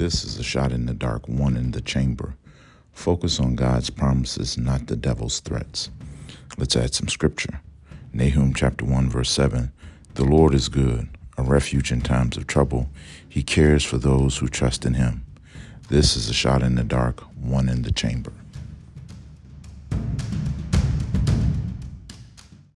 This is a shot in the dark, one in the chamber. Focus on God's promises, not the devil's threats. Let's add some scripture. Nahum chapter 1 verse 7. The Lord is good, a refuge in times of trouble. He cares for those who trust in him. This is a shot in the dark, one in the chamber.